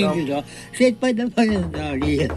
谁知道谁派到哪里？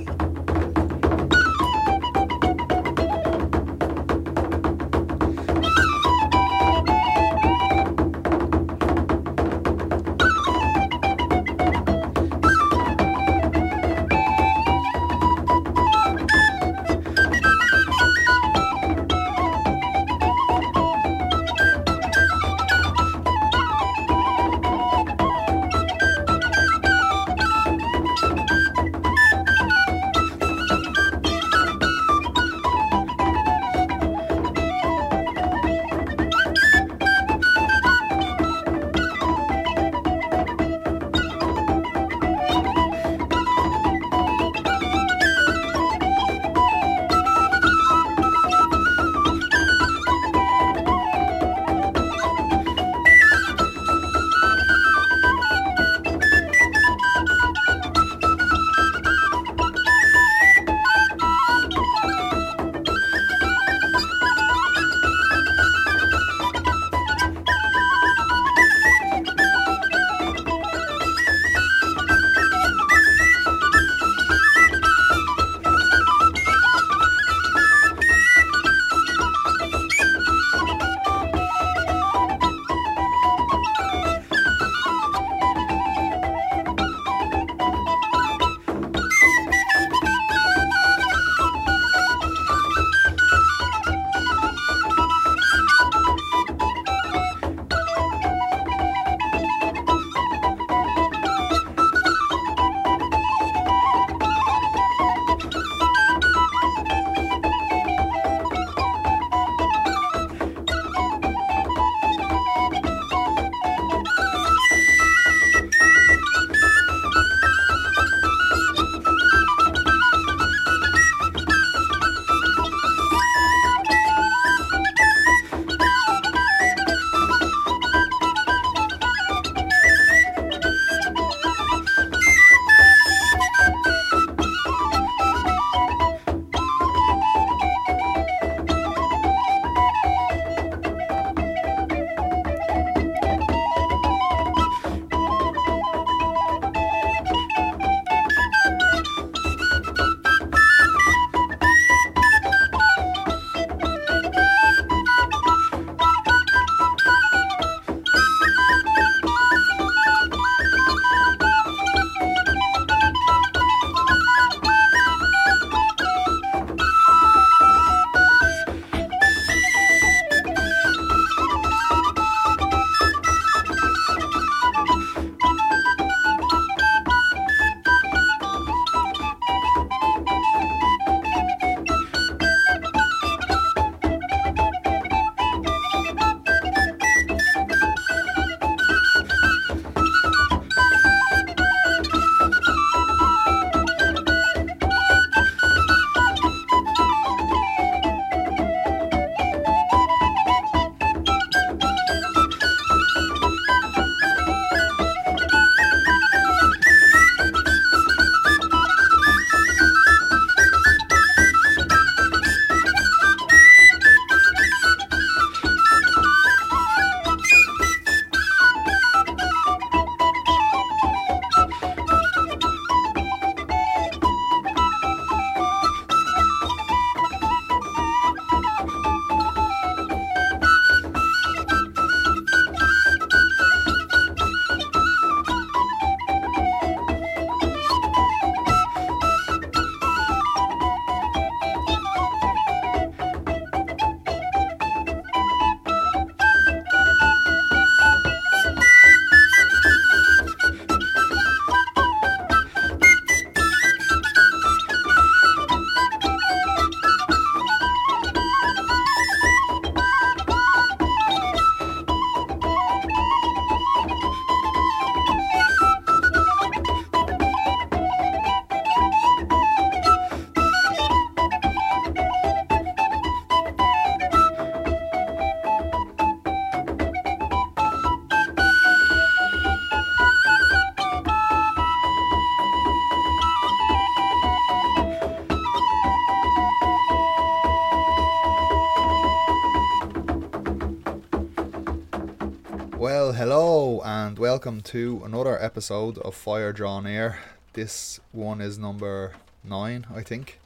hello, and welcome to another episode of Fire Draw Near. This one is number nine, I think.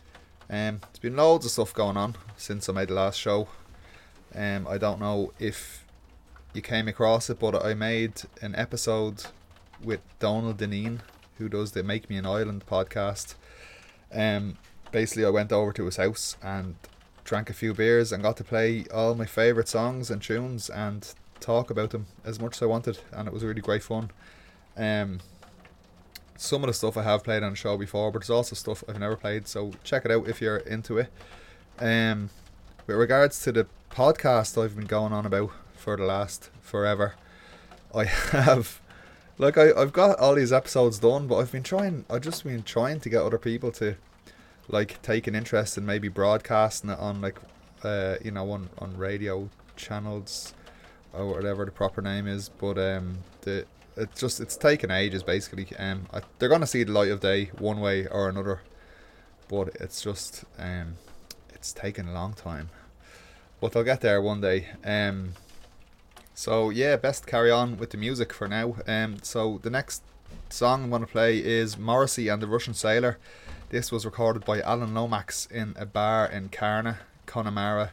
Um, it's been loads of stuff going on since I made the last show. Um, I don't know if you came across it, but I made an episode with Donald Deneen, who does the Make Me an Island podcast. Um, basically, I went over to his house and drank a few beers and got to play all my favorite songs and tunes and talk about them as much as I wanted, and it was really great fun. Um, some of the stuff I have played on the show before, but there's also stuff I've never played, so check it out if you're into it. Um, with regards to the podcast I've been going on about for the last forever, I have like I, I've got all these episodes done, but I've been trying I've just been trying to get other people to like take an interest in maybe broadcasting it on like uh you know on, on radio channels or whatever the proper name is. But um the it's just it's taken ages basically. Um I, they're gonna see the light of day one way or another. But it's just um it's taken a long time. But they'll get there one day. Um so yeah, best carry on with the music for now. Um, so the next song I'm gonna play is Morrissey and the Russian Sailor. This was recorded by Alan Lomax in a bar in Carna, Connemara,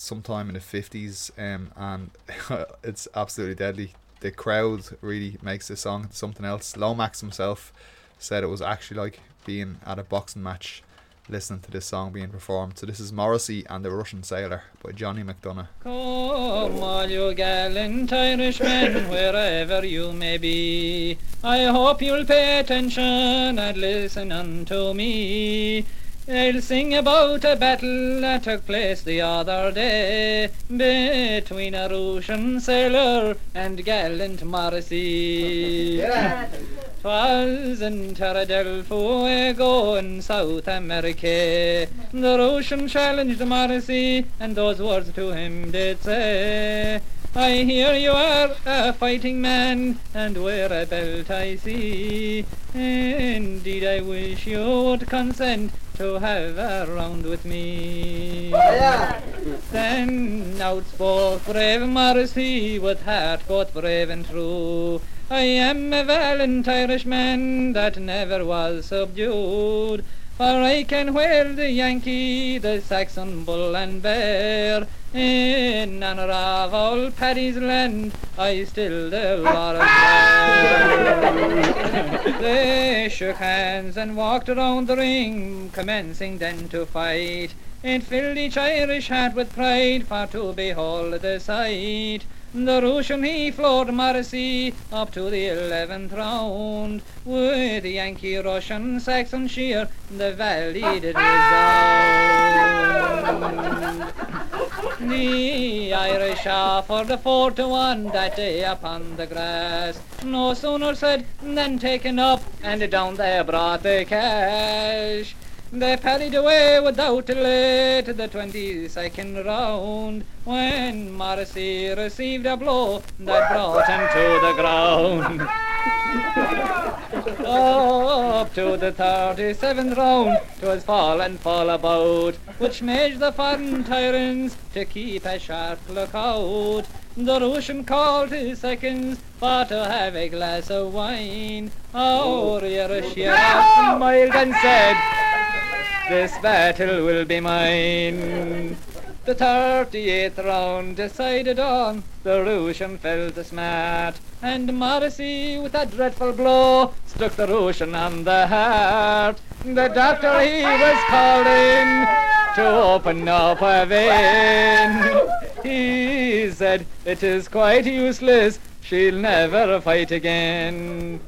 sometime in the fifties. Um, and it's absolutely deadly. The crowd really makes this song something else. Lomax himself said it was actually like being at a boxing match listening to this song being performed. So this is Morrissey and the Russian Sailor by Johnny McDonough. Come, all you gallant Irishmen, wherever you may be. I hope you'll pay attention and listen unto me. I'll sing about a battle that took place the other day between a Russian sailor and gallant Morrissey. Twas in Terra del Fuego in South America. The Russian challenged Morrissey, and those words to him did say. I hear you are a fighting man, and wear a belt I see. Indeed, I wish you would consent to have a round with me. Then out spoke brave Morrissey with heart both brave and true. I am a valiant Irishman that never was subdued. For I can wear the Yankee, the Saxon bull and bear. In honor of old Paddy's land, I still the law of They shook hands and walked around the ring, commencing then to fight. It filled each Irish heart with pride, for to behold the sight. The Russian he floored Morrissey up to the eleventh round. With Yankee, Russian, Saxon sheer, the valley did resound. The Irish offered the four to one that day upon the grass. No sooner said than taken up, and down they brought the cash. They parried away without delay to the twenty-second round when Morrissey received a blow that brought him to the ground. Up to the thirty-seventh round, 'twas fall and fall about, which made the foreign tyrants to keep a sharp lookout. The Russian called his seconds for to have a glass of wine. Our Irish smiled and said, this battle will be mine. The thirty-eighth round decided on, the Russian fell to smart, and Morrissey with a dreadful blow struck the Russian on the heart. The doctor he was called in to open up a vein. He said, it is quite useless, she'll never fight again.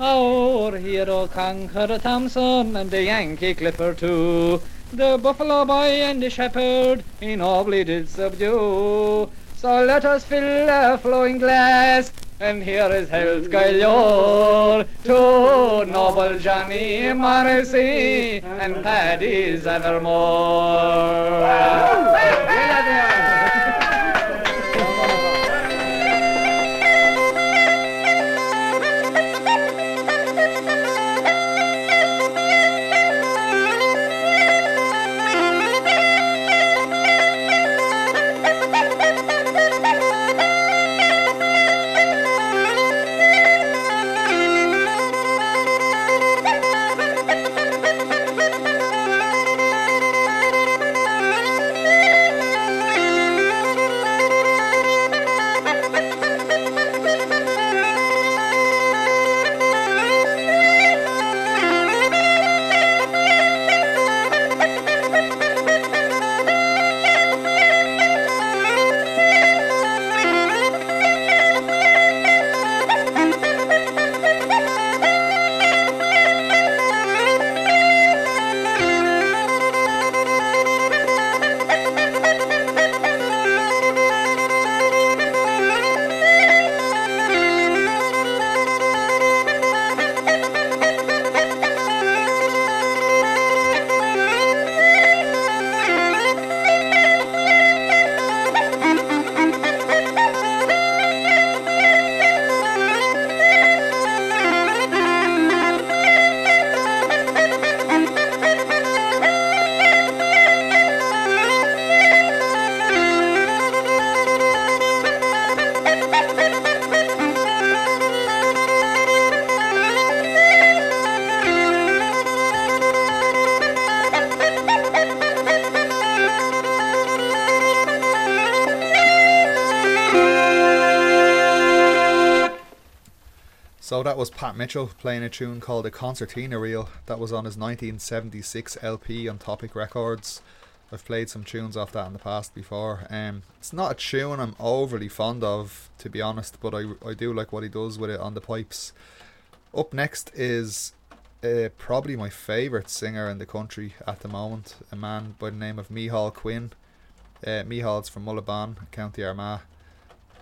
Our hero conquered Thompson and the Yankee Clipper too. The buffalo boy and the shepherd he nobly did subdue. So let us fill a flowing glass, and here is health galore to noble Johnny Morrissey and Paddy's evermore. That was Pat Mitchell playing a tune called a concertina reel. That was on his 1976 LP on Topic Records. I've played some tunes off that in the past before. Um, it's not a tune I'm overly fond of, to be honest, but I, I do like what he does with it on the pipes. Up next is uh, probably my favourite singer in the country at the moment, a man by the name of Micheál Quinn. Uh, Micheál's from Mullaghbawn, County Armagh,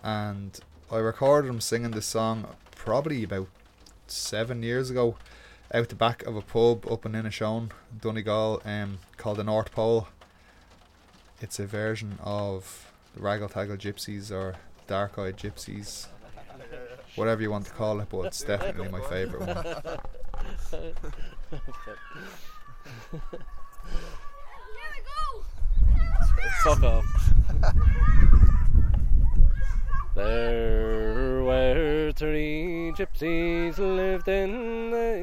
and I recorded him singing this song probably about seven years ago out the back of a pub up in Inishowen, Donegal, um, called the North Pole. It's a version of the Raggle Taggle Gypsies or Dark Eyed Gypsies, whatever you want to call it, but it's definitely my favourite one. Fuck off. there were three gypsies lived in the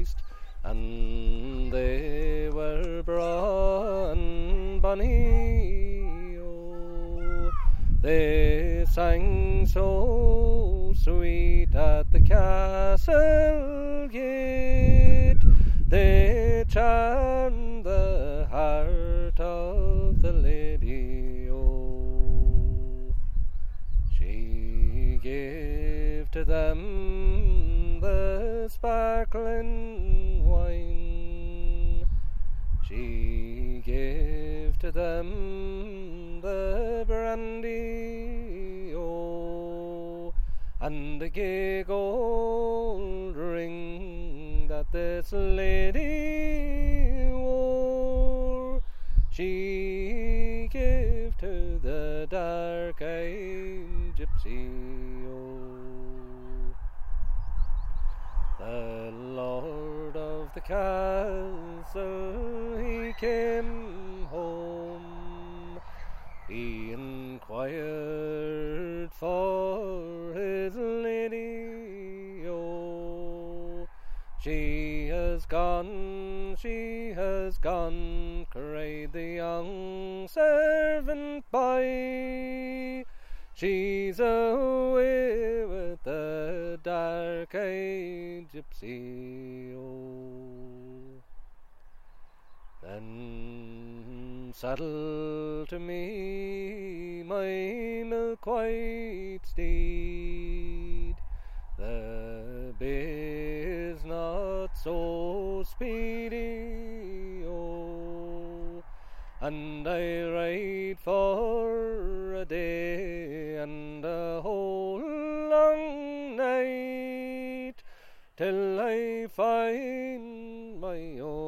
east, and they were Bra and Bonnie. Oh, they sang so sweet at the castle them the sparkling wine. She gave to them the brandy. Oh, and the gay gold ring that this lady wore. She of he came home. He inquired for his lady. Oh, she has gone, she has gone, cried the young servant boy. She's away with the dark-eyed gypsy. Oh. Then saddle to me my milk white steed. The bay is not so speedy, oh, and I ride for a day and a whole long night till I find my own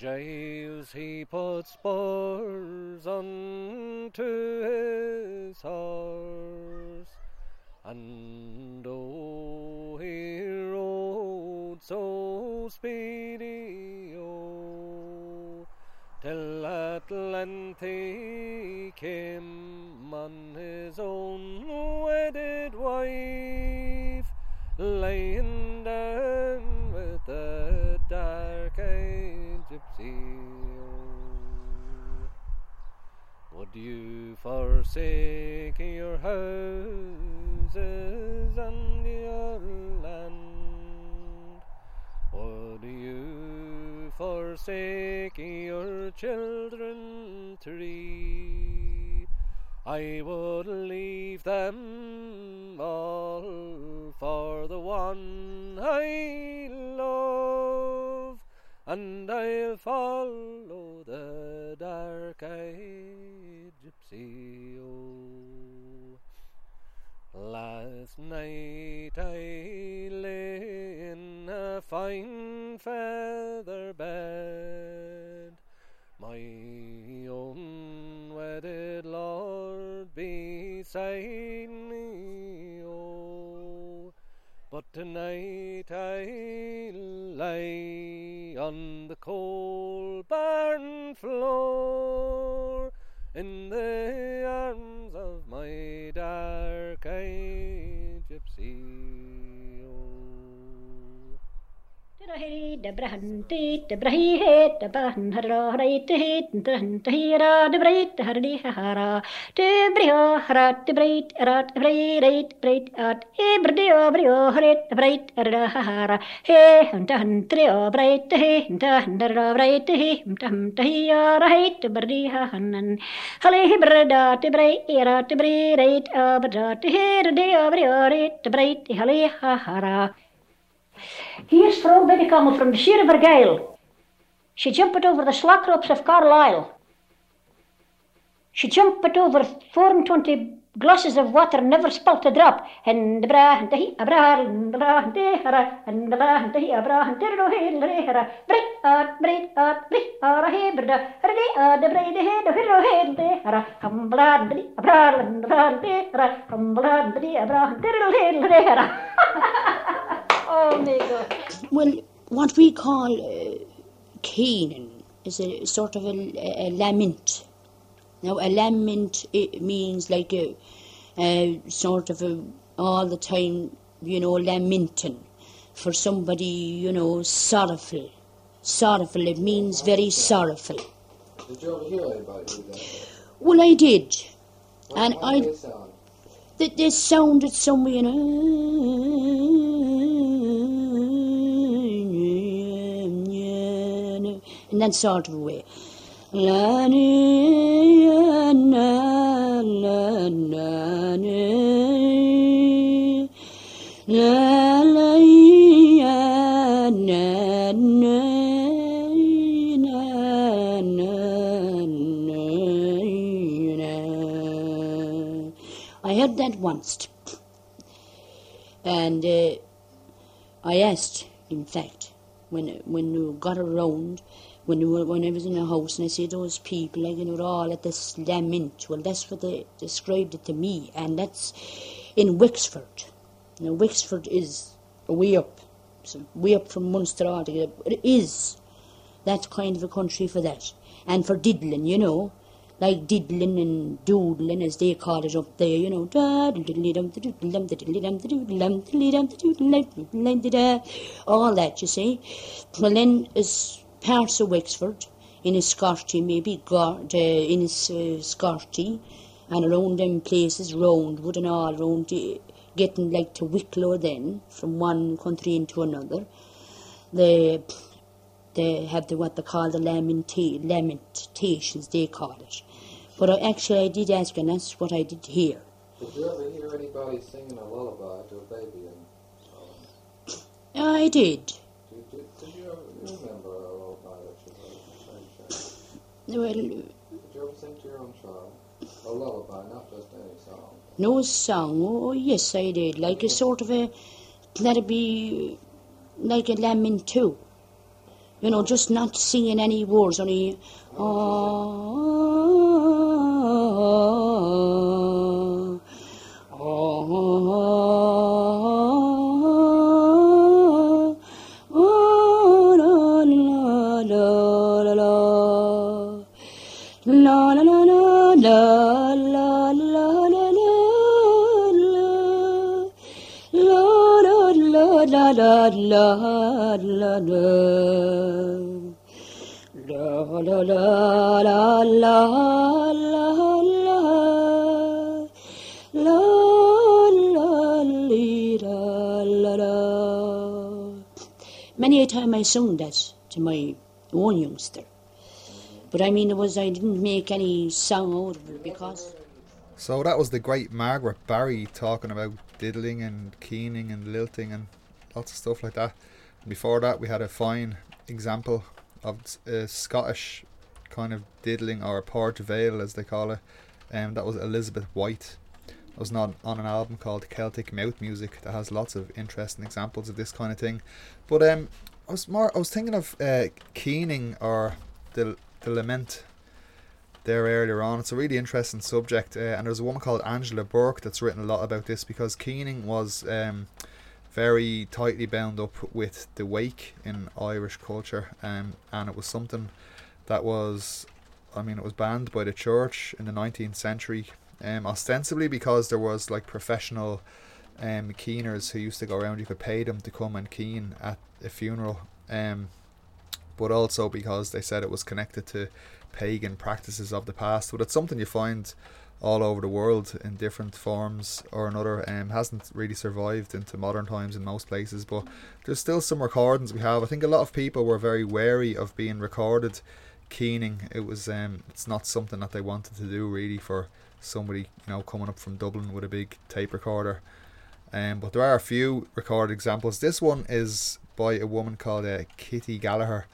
Giles he put spurs unto his horse, and oh, he rode so speedy, oh, till at length he came on his own wedded wife, laying Would you forsake your houses and your land? Would you forsake your children three? I would leave them all for the one I love, and I'll follow the dark-eyed gypsy. Oh. Last night I lay in a fine feather bed, my own wedded lord beside me. Oh, but tonight I lie on the cold barn floor in the arms Debrahantite brahihet debahan harra haraite het debrahanta hira debrahit hardi hara debriho harat debrahit arat debrahit brahit at ebrdeo brio harit debrahit arda hara he hanta hantreo brahit he hanta handarra brahit he hanta hanta hira rahit debrdi hanan halehi brada debrahit arat debrahit abrat he deo brio rit debrahit haleha hara Hier strook ben ik allemaal van de Silvergale. She jumped over the slackrops of Carlisle. She jumped over 24 glasses of water, never spilt a drop. And bra and he abra and bra and dehara and bra and he abra and derro he lehara. Brit at brit at brit ara he brida. Rede at braid he do hero he lehara. Come blad bri abra and bra and dehara. Come blad bri abra and derro he lehara. Oh my God. Well, what we call uh, Canaan is a sort of a, a lament. Now, a lament it means like a, a sort of a all the time, you know, lamenting for somebody, you know, sorrowful. Sorrowful. It means very sorrowful. Did you ever hear anybody do that? Well, I did, What, and I did they sound? they, they sounded somewhere, you know, in that sort of way. I heard that once. And uh, I asked, in fact, when when we got around, when we were, when I was in the house, and I see those people, like, you know, all at this lament. Well, that's what they described it to me, and that's in Wexford. Now, Wexford is way up, so way up from Munster altogether. It is that kind of a country for that, and for diddling, you know like diddling and doodling as they call it up there, you know. All that, you see. Well, then, parts of Wexford, Enniscorthy, maybe, Gord, uh, in his uh, and around them places, Roundwood and all round, the- getting like to Wicklow then, from one country into another, they they have the what they call the lamenta- lamentations, they call it. But I, actually, I did ask, and that's what I did hear. Did you ever hear anybody singing a lullaby to a baby? And I did. did, did, did you ever you remember a lullaby that you heard? Say, say. Well, Did you ever sing to your own child? A lullaby, not just any song. no song. Oh, yes, I did. Like a sort of a, that'd be like a lament too. You know, just not singing any words, only. Oh, oh, la la la la la la la la la la la la la la la La la la la la la la La la lee, la la la Many a time I sung that to my own youngster. But I mean, it was I didn't make any song it because So that was the great Margaret Barry talking about diddling and keening and lilting and lots of stuff like that. Before that, we had a fine example of a Scottish kind of diddling or port veil as they call it. Um, that was Elizabeth White. It was not on an album called Celtic Mouth Music that has lots of interesting examples of this kind of thing. But um, I was more I was thinking of uh, keening or the the lament there earlier on. It's a really interesting subject, uh, and there's a woman called Angela Bourke that's written a lot about this because keening was um, very tightly bound up with the wake in Irish culture, um, and it was something that was, I mean, it was banned by the church in the 19th century, um, ostensibly because there was like professional um, keeners who used to go around. You could pay them to come and keen at a funeral, um, but also because they said it was connected to pagan practices of the past. But it's something you find all over the world in different forms or another. Um, hasn't really survived into modern times in most places, but there's still some recordings we have. I think a lot of people were very wary of being recorded keening. It was um, it's not something that they wanted to do really for somebody you know coming up from Dublin with a big tape recorder. Um, but there are a few recorded examples. This one is by a woman called uh, Kitty Gallagher.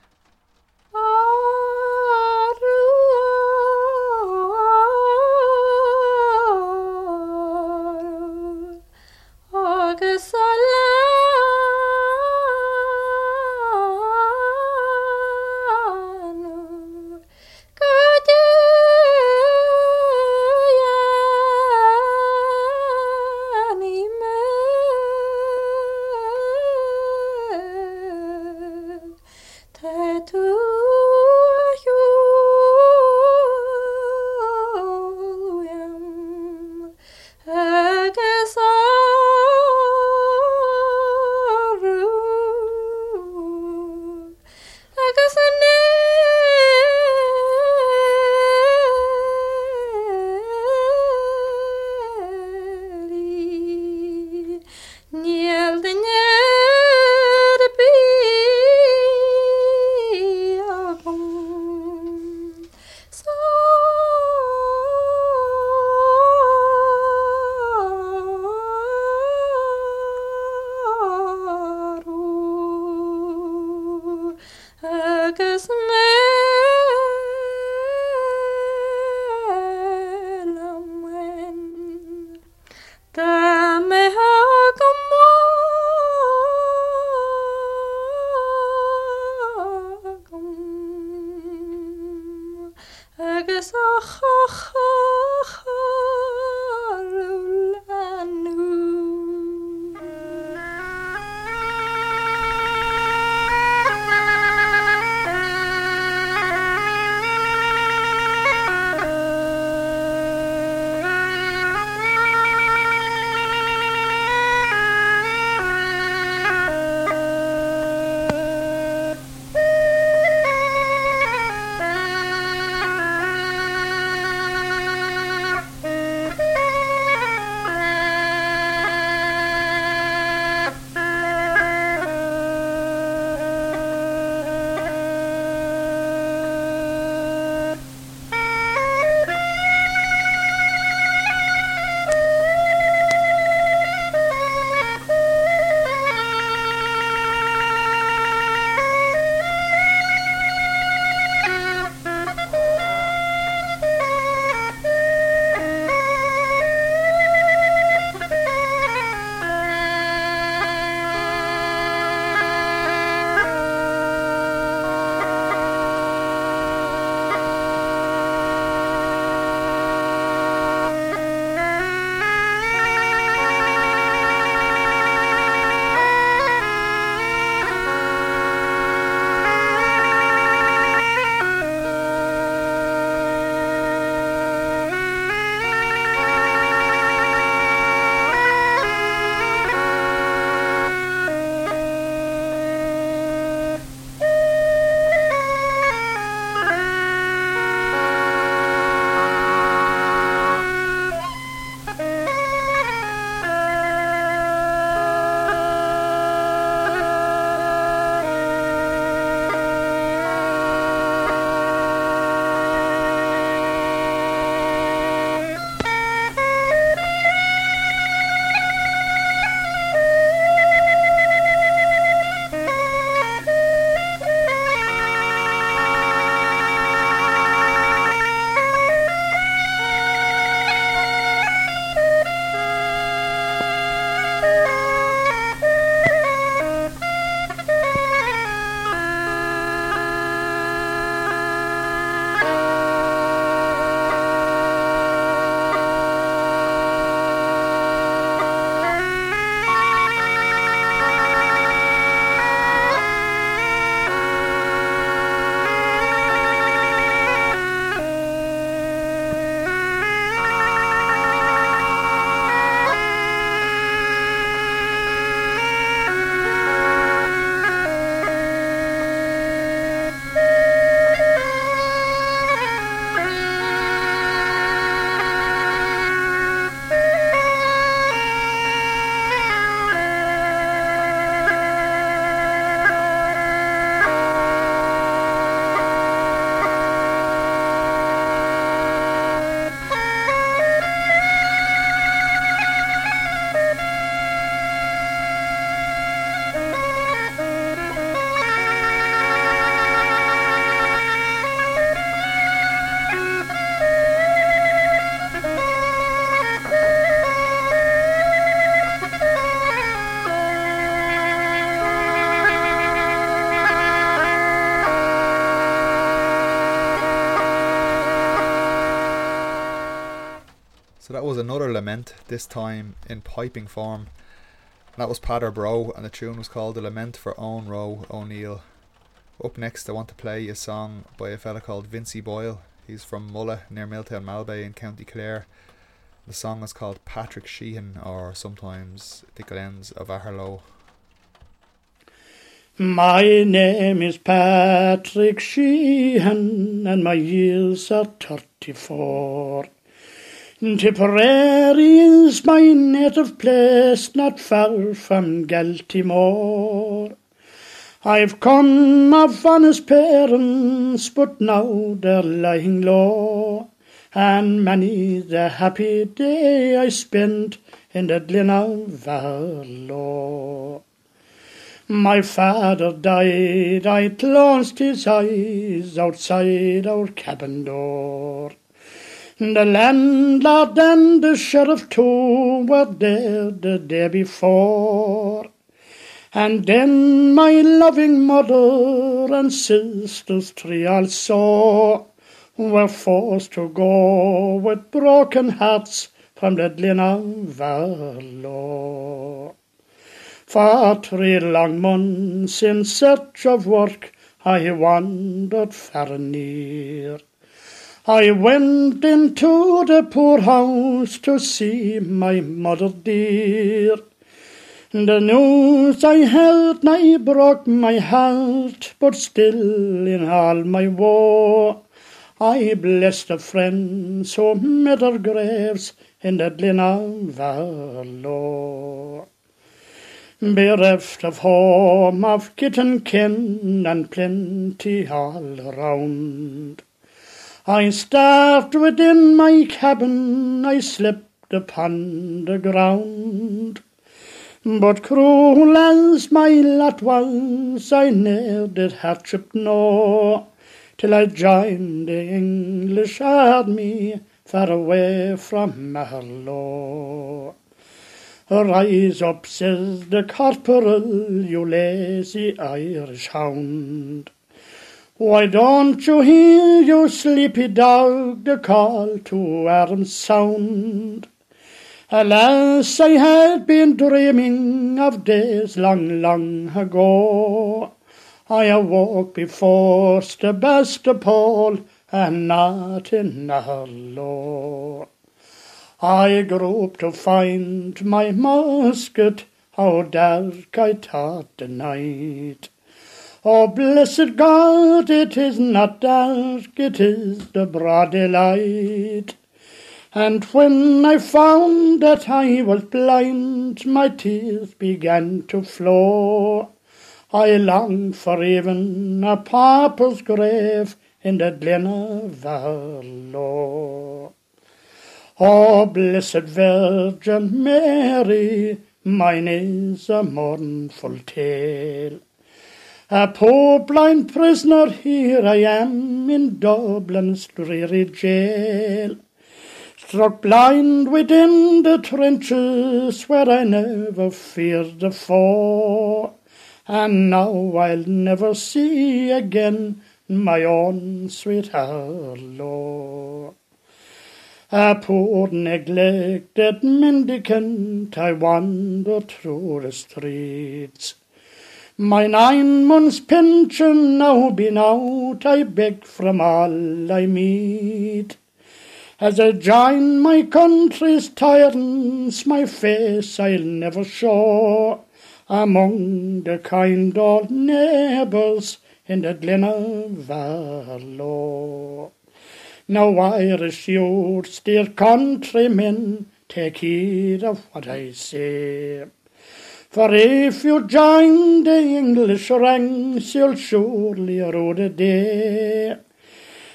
Lament, this time in piping form. And that was Patter Bro, and the tune was called The Lament for Owen Roe O'Neill. Up next, I want to play a song by a fella called Vincey Boyle. He's from Mullagh, near Milltown Malbay in County Clare. The song is called Patrick Sheehan, or sometimes The Glens of Aherlow. My name is Patrick Sheehan, and my years are thirty-four. Tipperary is my native place, not far from Galtymore. I've come of honest parents, but now they're lying low, and many the happy day I spent in the Glen of. My father died, I closed his eyes outside our cabin door. The landlord and the sheriff too were dead the day before. And then my loving mother and sisters three also were forced to go with broken hearts from the Glen Aherlow. For three long months in search of work I wandered far and near. I went into the poorhouse to see my mother dear. The news I heard nigh broke my heart, but still in all my woe I blessed a friend who met our graves in the Glen of Aherlow. Bereft of home, of kit and kin, and plenty all around. I starved within my cabin, I slept upon the ground. But cruel as my lot was, I ne'er did hardship know, till I joined the English army, far away from Marlow. Rise up, says the corporal, you lazy Irish hound. Why don't you hear, you sleepy dog, the call to arms sound? Alas, I had been dreaming of days long, long ago. I awoke before Sebastopol and not in Aherlow. I groped to find my musket, how dark I thought the night. Oh, blessed God, it is not dark, it is the broad daylight. And when I found that I was blind, my tears began to flow. I longed for even a pauper's grave in the Glen of Aherlow. Oh, blessed Virgin Mary, mine is a mournful tale. A poor blind prisoner, here I am in Dublin's dreary jail. Struck blind within the trenches where I never feared the. And now I'll never see again my own sweet Aherlow. A poor neglected mendicant, I wander through the streets. My nine months' pension now been out, I beg from all I meet. As I join my country's tyrants, my face I'll never show among the kind old neighbours in the Glen of Aherlow. Now Irish youths, dear countrymen, take heed of what I say. For if you join the English ranks, you'll surely rue the day.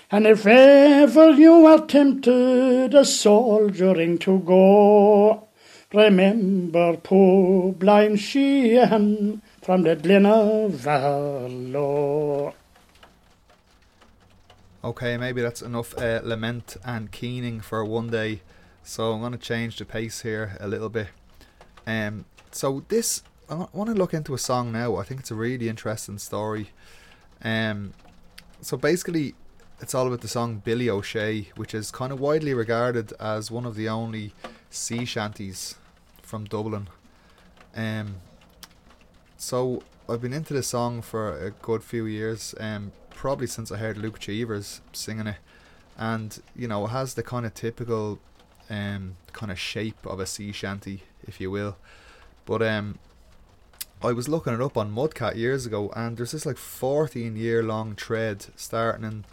And if ever you are tempted a soldiering to go, remember poor blind Sheehan from the Glen of Aherlow. Okay, maybe that's enough uh, lament and keening for one day. So I'm going to change the pace here a little bit. Um, so this, I want to look into a song now. I think it's a really interesting story. Um, so basically, it's all about the song Billy O'Shea, which is kind of widely regarded as one of the only sea shanties from Dublin. Um, so I've been into this song for a good few years, um, probably since I heard Luke Cheevers singing it, and you know it has the kind of typical, um, kind of shape of a sea shanty, if you will. But um, I was looking it up on Mudcat years ago, and there's this like 14 year long thread starting in,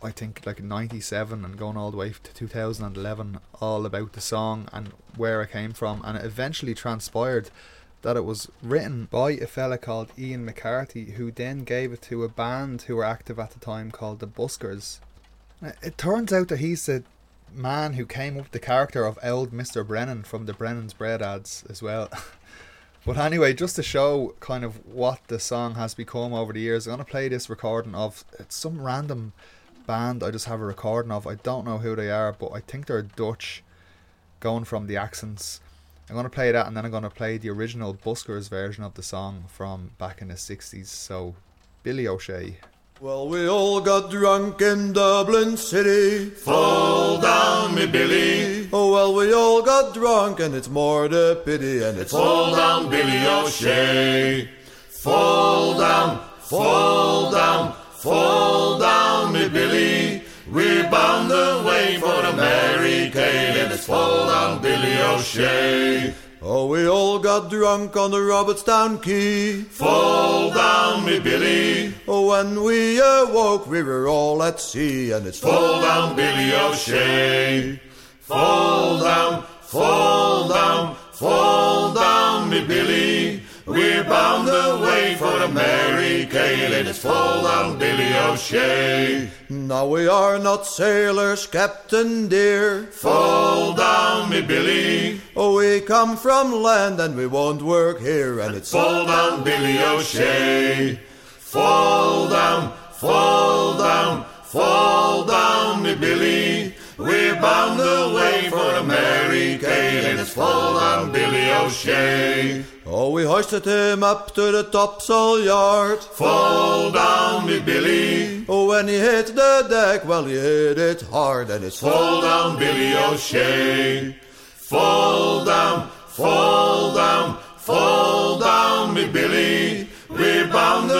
I think, like 97 and going all the way to 2011, all about the song and where it came from. And it eventually transpired that it was written by a fella called Ian McCarthy, who then gave it to a band who were active at the time called the Buskers. It turns out that he's the man who came up with the character of old Mr. Brennan from the Brennan's Bread ads as well. But anyway, just to show kind of what the song has become over the years, I'm gonna play this recording of it's some random band I just have a recording of. I don't know who they are, but I think they're Dutch, going from the accents. I'm gonna play that, and then I'm gonna play the original Buskers version of the song from back in the '60s. So, Billy O'Shea. Well, we all got drunk in Dublin City. Fall down, me Billy. Oh, well, we all got drunk, and it's more the pity, and it's fall down, Billy O'Shea. Fall down, fall down, fall down, me Billy. We're bound away for the Mary Kay, and it's fall down, Billy O'Shea. Oh, we all got drunk on the Robertstown Quay. Fall down, me Billy. Oh, when we awoke, we were all at sea, and it's fall down, Billy O'Shea. Fall down, fall down, fall down, me Billy. We're bound away for the Mary Kay, and it's fall down, Billy O'Shea. Now we are not sailors, Captain dear. Fall down, me Billy. Oh, we come from land and we won't work here, and it's fall down, Billy O'Shea. Fall down, fall down, fall down, me Billy. We're bound away for the Mary Kay, and it's fall down, Billy O'Shea. Oh, we hoisted him up to the topsail yard. Fall down, me Billy. Oh, when he hit the deck, well, he hit it hard, and it's fall down, Billy O'Shea. Fall down, fall down, fall down, me Billy. We're bound away the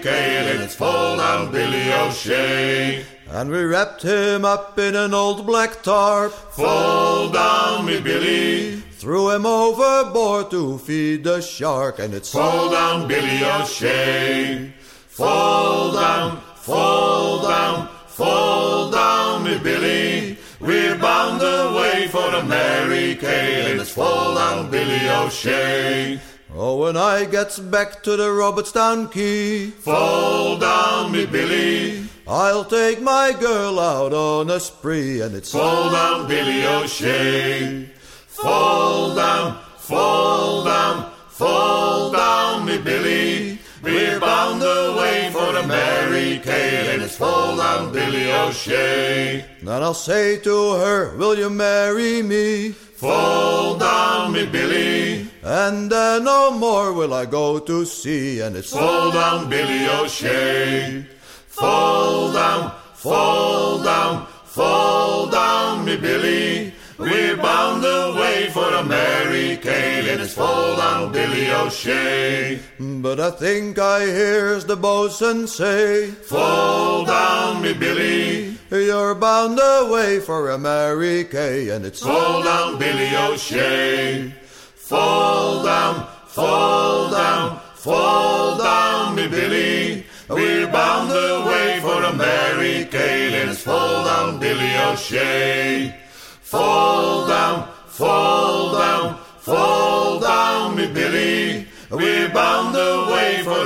And it's fall down, Billy O'Shea. And we wrapped him up in an old black tarp. Fall down, me Billy. Threw him overboard to feed the shark, and it's fall down, Billy O'Shea. Fall down, fall down, fall down, me Billy. We're bound away for the Mary Kay, and it's fall down, Billy O'Shea. Oh, when I gets back to the Robertstown Quay, fall down, me Billy. I'll take my girl out on a spree, and it's fall down, Billy O'Shea. Fall down, fall down, fall down, me Billy. We're bound away for the Mary Kay, and it's fall down, Billy O'Shea. Then I'll say to her, Will you marry me? Fall down, me Billy. And then no more will I go to sea, and it's fall down, Billy O'Shea. Fall down, fall down, fall down, me Billy. We're bound away for Kay, and it's fall down, Billy O'Shea. But I think I hears the bosun say, Fall down, me Billy. You're bound away for a Mary Kay, and it's fall down, Billy O'Shea. Fall down, fall down, fall down, me Billy. We're bound away for a Mary Kay, and it's fall down, Billy O'Shea. Fall down, fall down, fall down, me Billy. We're bound away for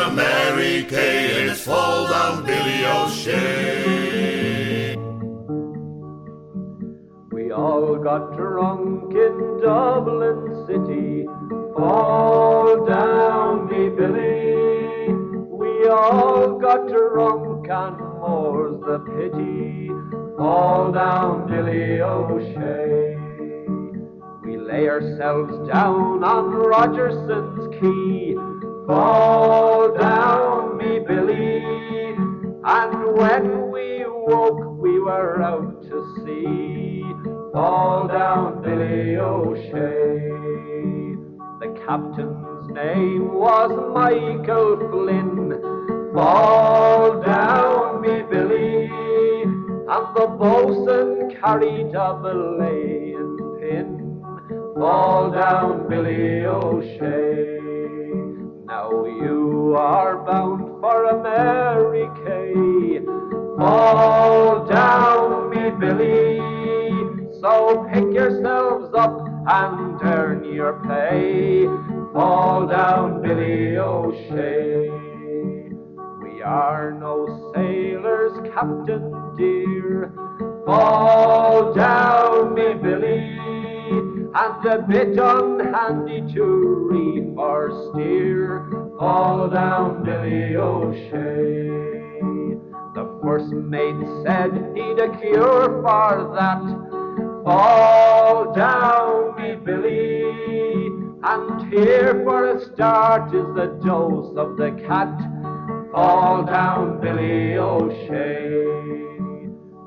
Kay, and it's fall down, Billy O'Shea. All got drunk in Dublin City. Fall down, me Billy. We all got drunk, and more's the pity. Fall down, Billy O'Shea. We lay ourselves down on Rogerson's Quay. Fall down, me Billy. And when we woke, we were out. Fall down, Billy O'Shea. The captain's name was Michael Flynn. Fall down, me Billy. And the boatswain carried a belaying pin. Fall down, Billy O'Shea. Fall down, Billy O'Shea. We are no sailors, Captain dear. Fall down, me Billy and a bit unhandy to reef or steer. Fall down, Billy O'Shea. The first mate said he'd a cure for that. Fall down, me Billy. And here for a start is the dose of the cat. Fall down, Billy O'Shea.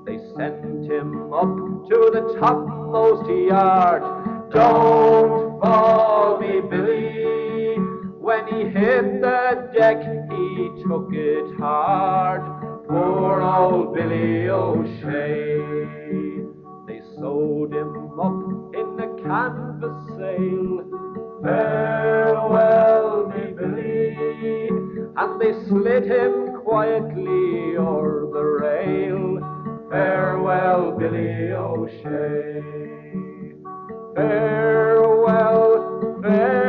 They sent him up to the topmost yard. Don't fall me, Billy. When he hit the deck, he took it hard. Poor old Billy O'Shea. They sewed him up in the canvas sail. Farewell, Billy. And they slid him quietly o'er the rail. Farewell, Billy O'Shea. Farewell, farewell,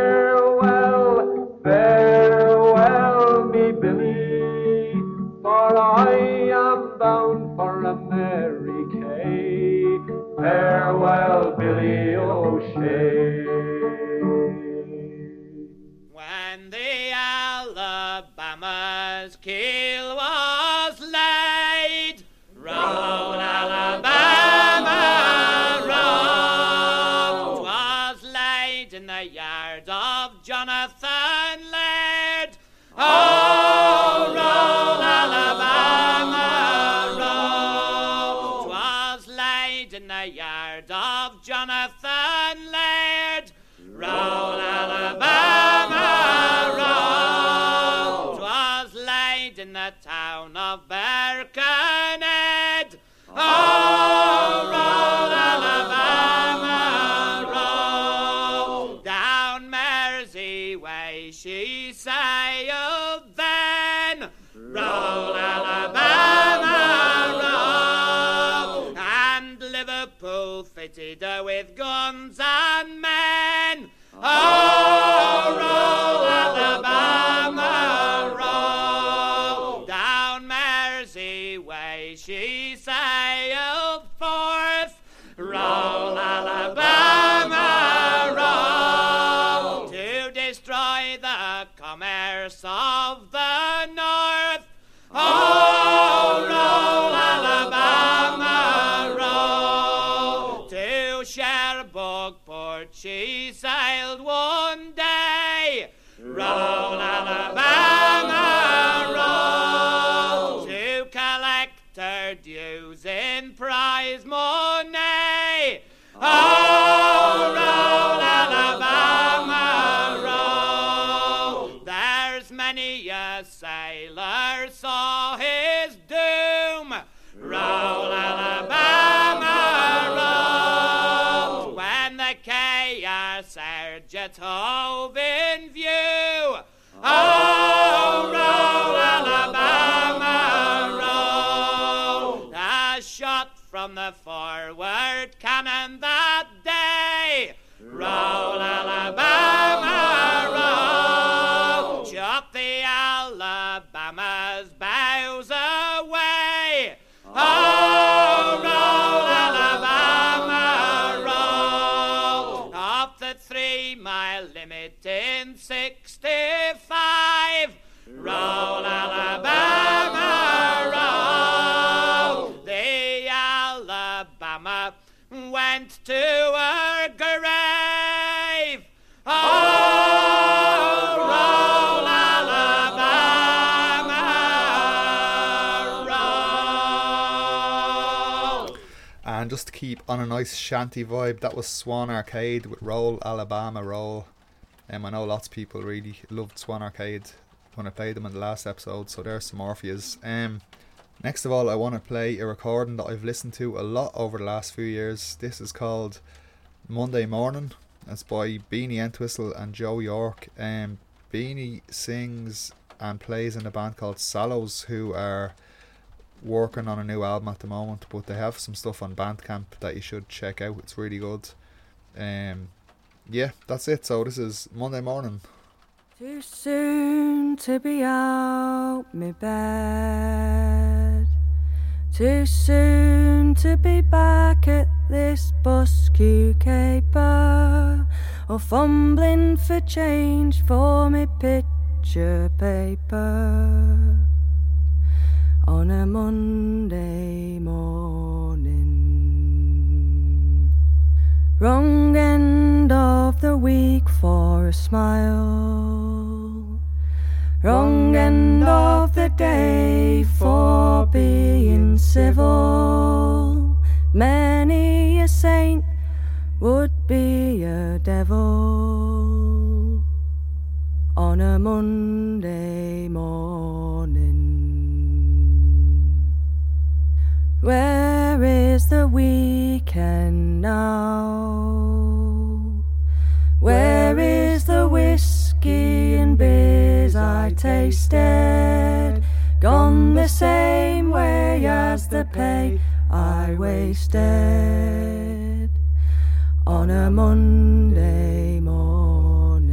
sailed forth. Roll Alabama, roll. To destroy the commerce of the north. Oh, roll Alabama, roll. To Cherbourg port she sailed one day. From the forward cannon that day. Roll Alabama, roll. Chop the Alabama's bows away. Oh, roll Alabama, roll. Off the three mile limit in 65. Roll Alabama, to her grave. Oh, roll Alabama, and just to keep on a nice shanty vibe, that was Swan Arcade with Roll Alabama Roll. Um, I know lots of people really loved Swan Arcade when I played them in the last episode, so there's some Orpheus. Um, next of all, I want to play a recording that I've listened to a lot over the last few years. This is called Monday Morning. It's by Beanie Entwistle and Joe York. Um, Beanie sings and plays in a band called Sallows, who are working on a new album at the moment, but they have some stuff on Bandcamp that you should check out. It's really good. Um, yeah, that's it. So this is Monday morning. Too soon to be out my bed. Too soon to be back at this busque caper. Or fumbling for change for me picture paper. On a Monday morning. Wrong end of the week for a smile. Wrong end of the day for being civil. Many a saint would be a devil on a Monday morning. Where is the weekend now? Tasted? Gone the same way as the pay I wasted on a Monday morning.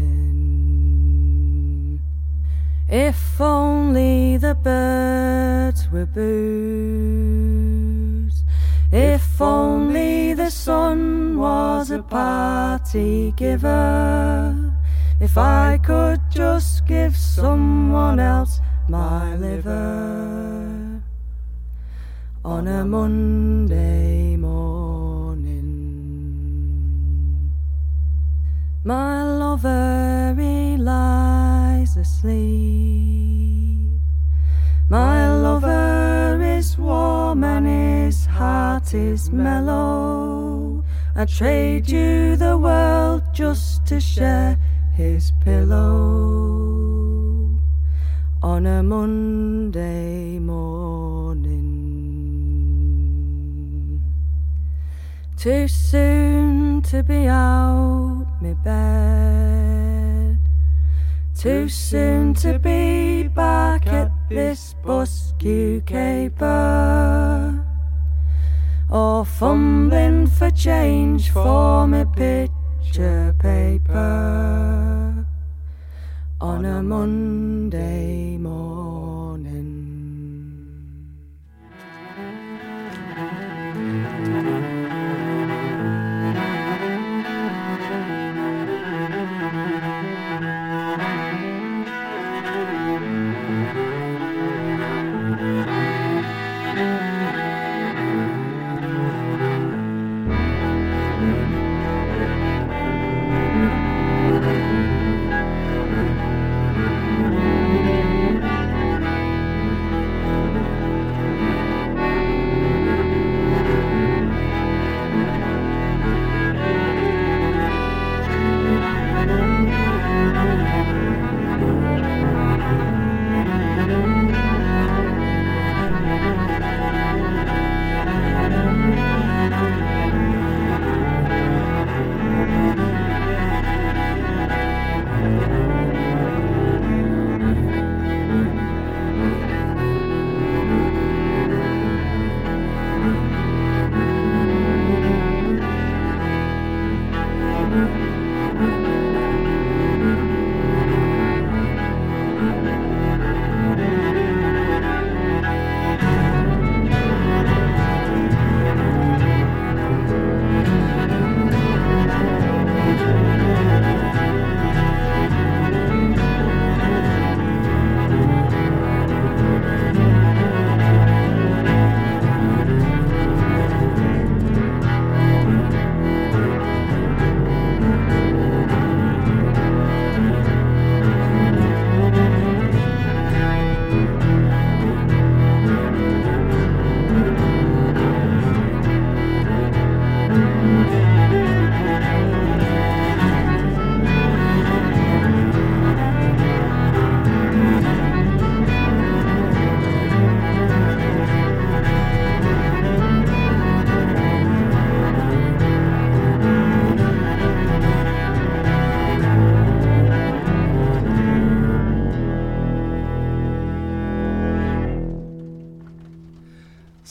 If only the birds were booze. If only the sun was a party giver. If I could just give someone else my liver on a Monday morning. My lover, he lies asleep. My lover is warm and his heart is mellow. I trade you the world just to share his pillow on a Monday morning. Too soon to be out my bed. Too soon to be back at this busque caper. Or fumbling for change for my picture paper on a Monday morning.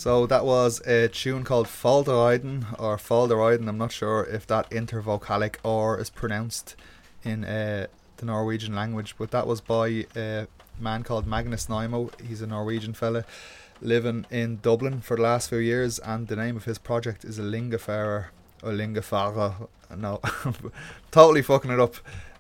So that was a tune called Faldereiden or Faldereiden. I'm not sure if that intervocalic or is pronounced in uh, the Norwegian language, but that was by a man called Magnus Nymo. He's a Norwegian fella living in Dublin for the last few years, and the name of his project is a Lingafarer or Lingafarer. No, totally fucking it up.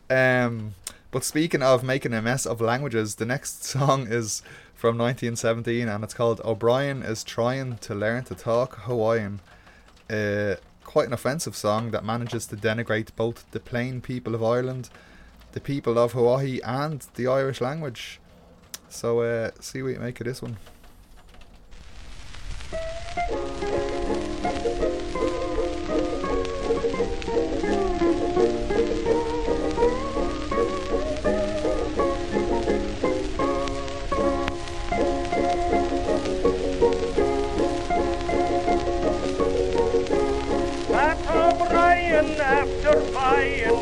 Um, but speaking of making a mess of languages, the next song is from 1917 and it's called O'Brien is Trying to Learn to Talk Hawaiian. Uh, quite an offensive song that manages to denigrate both the plain people of Ireland, the people of Hawaii, and the Irish language. So, uh, see what you make of this one.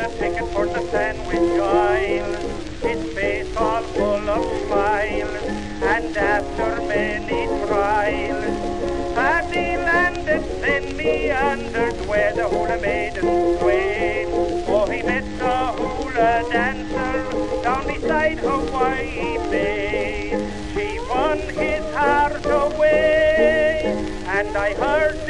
A ticket for the sandwich aisle, his face all full of smiles, and after many trials, Paddy landed, in then meandered where the hula maidens sway. Oh, he met a hula dancer down beside Hawaii Bay. She won his heart away, and I heard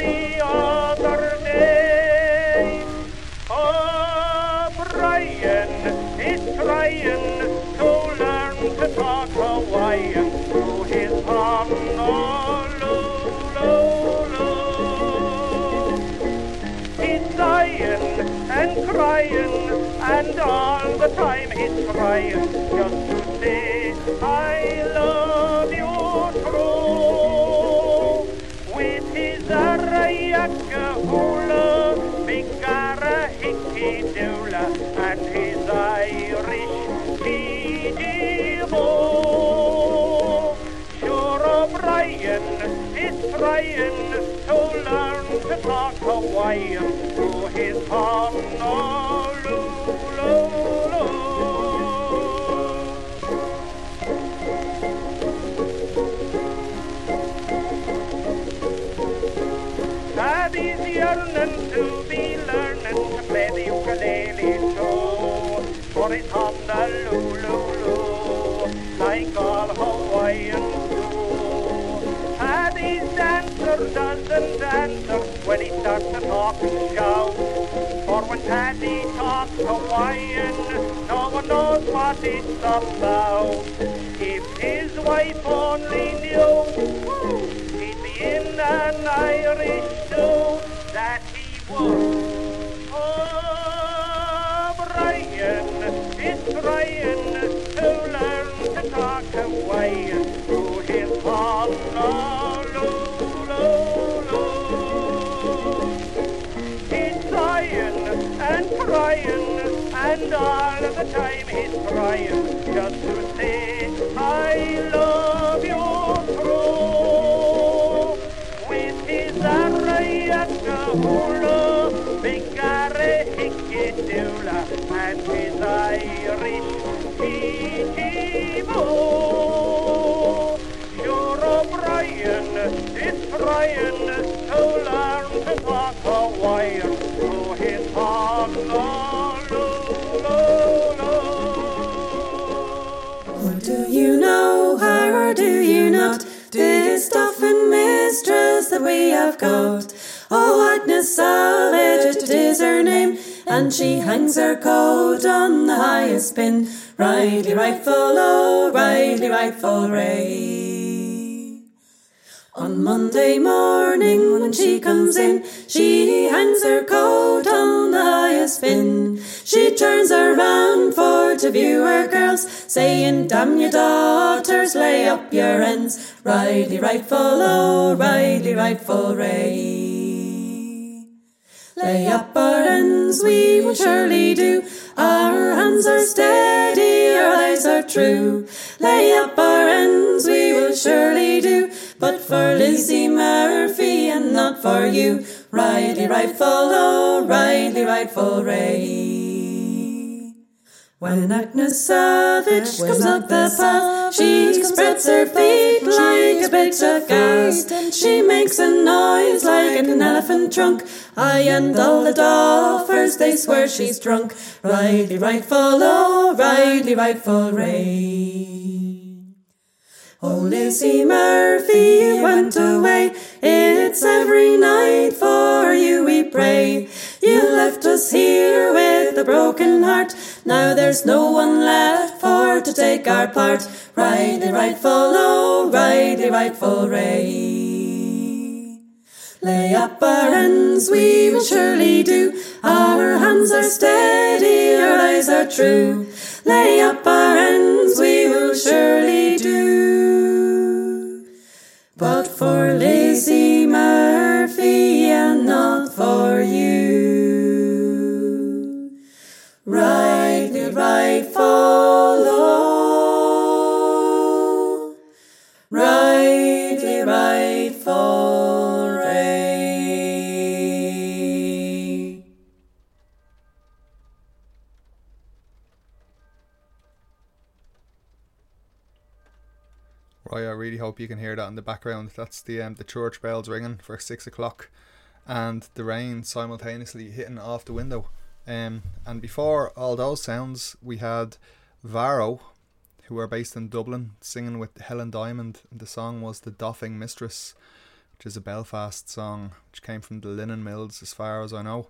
crying, and all the time he's trying just to say, I love you true. With his arayaka hula, bigara hickey dula, and his Irish kijibo. Sure O'Brien is trying to learn to talk Hawaiian through his Honolulu. Starts to talk and shout. For when Paddy talks Hawaiian, no one knows what it's about. If his wife only knew, he'd be in an Irish stew that he would. Oh, Brian is trying all the time he's trying just to say, I love you true. With his arayaka hula, bigare hickidula, and his Irish kijibo. Sure O'Brien is trying or do you not? This Doffing mistress that we have got. Oh, Agnes Savage, it is her name, and she hangs her coat on the highest pin. Rightly rightful, oh, rightly rightful Ray. On Monday morning when she comes in, she hangs her coat on the highest pin. She turns around for to view her girls, saying, Damn your daughters, lay up your ends. Rightly rightful, oh, rightly rightful Ray. Lay up our ends, we will surely do. Our hands are steady, our eyes are true. Lay up our ends, we will surely do. But for Lizzie Murphy and not for you. Rightly rightful, oh, rightly rightful Ray. When Agnes Savage comes up the path, she spreads her feet like a bit of gas. She makes a noise like an elephant trunk. I and all the doffers, they swear she's drunk. Ridey, rightful, oh, ridey, rightful Ray. Oh, Lizzie Murphy, you went away. It's every night for you we pray. You left us here with a broken heart. Now there's no one left for to take our part. Rightly rightful, oh, rightly rightful Ray. Lay up our ends, we will surely do. Our hands are steady, our eyes are true. Lay up our ends, we will surely do. But for Lizzie Murphy and not hope you can hear that in the background. That's the um, the church bells ringing for six o'clock, and the rain simultaneously hitting off the window. Um, and before all those sounds, we had Varo, who are based in Dublin, singing with Helen Diamond. And the song was "The Doffing Mistress," which is a Belfast song, which came from the Linen Mills, as far as I know.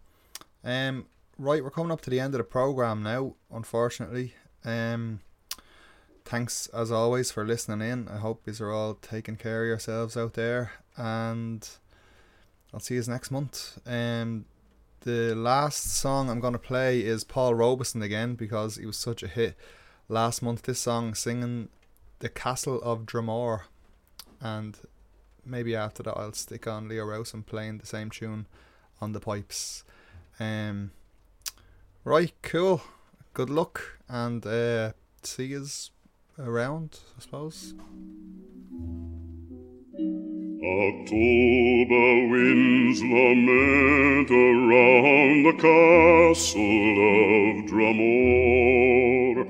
Um, right, we're coming up to the end of the program now. Unfortunately, um, thanks as always for listening in. I hope you are all taking care of yourselves out there, and I'll see you next month. Um, the last song I'm gonna play is Paul Robeson again because he was such a hit last month. This song singing the Castle of Dromore, and maybe after that I'll stick on Leo Rowsome playing the same tune on the pipes. Um, right, cool. Good luck and uh, see yous around, I suppose. October winds lament around the castle of Dromore,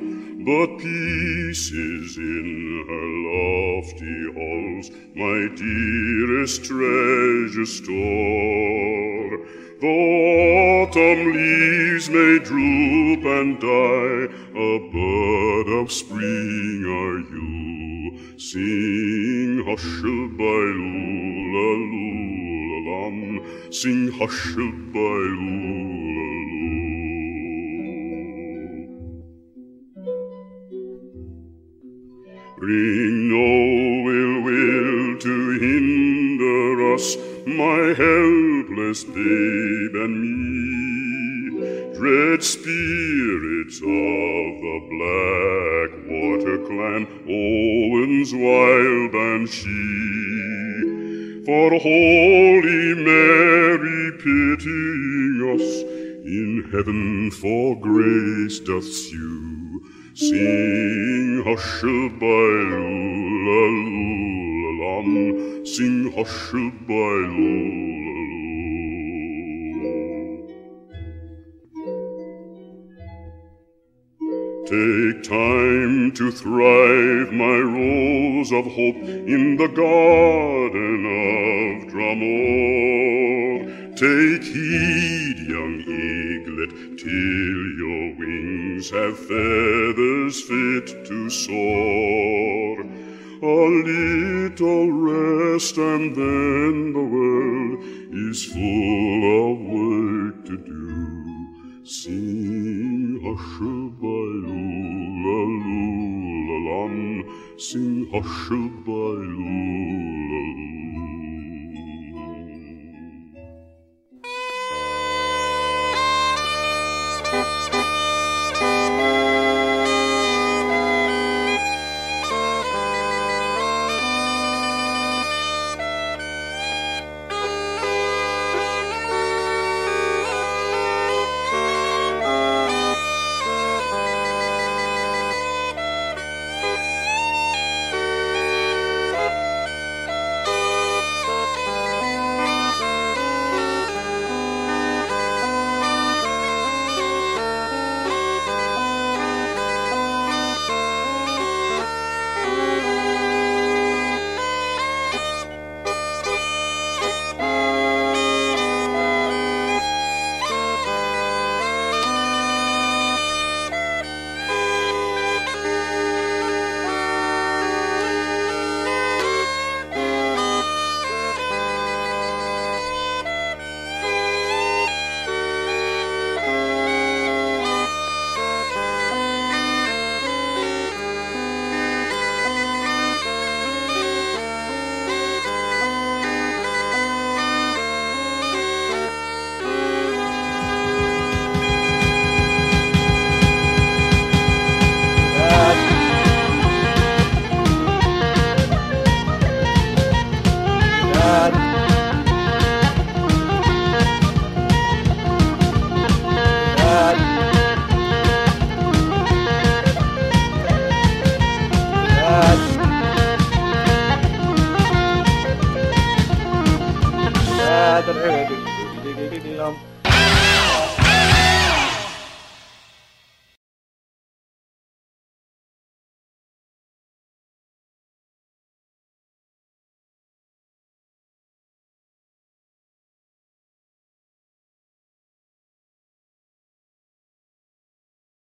but peace is in her lofty halls, my dearest treasure store. Though autumn leaves may droop and die, a bud of spring are you. Sing hushel-by lula lula lam, sing hushel-by babe and me. Dread spirits of the black water clan, Owen's wild banshee. For Holy Mary pitying us, in heaven for grace doth sue. Sing hushel-by lula lula sing hushel-by lula to thrive, my rose of hope, in the garden of Dromore. Take heed, young eaglet, till your wings have feathers fit to soar. A little rest, and then sing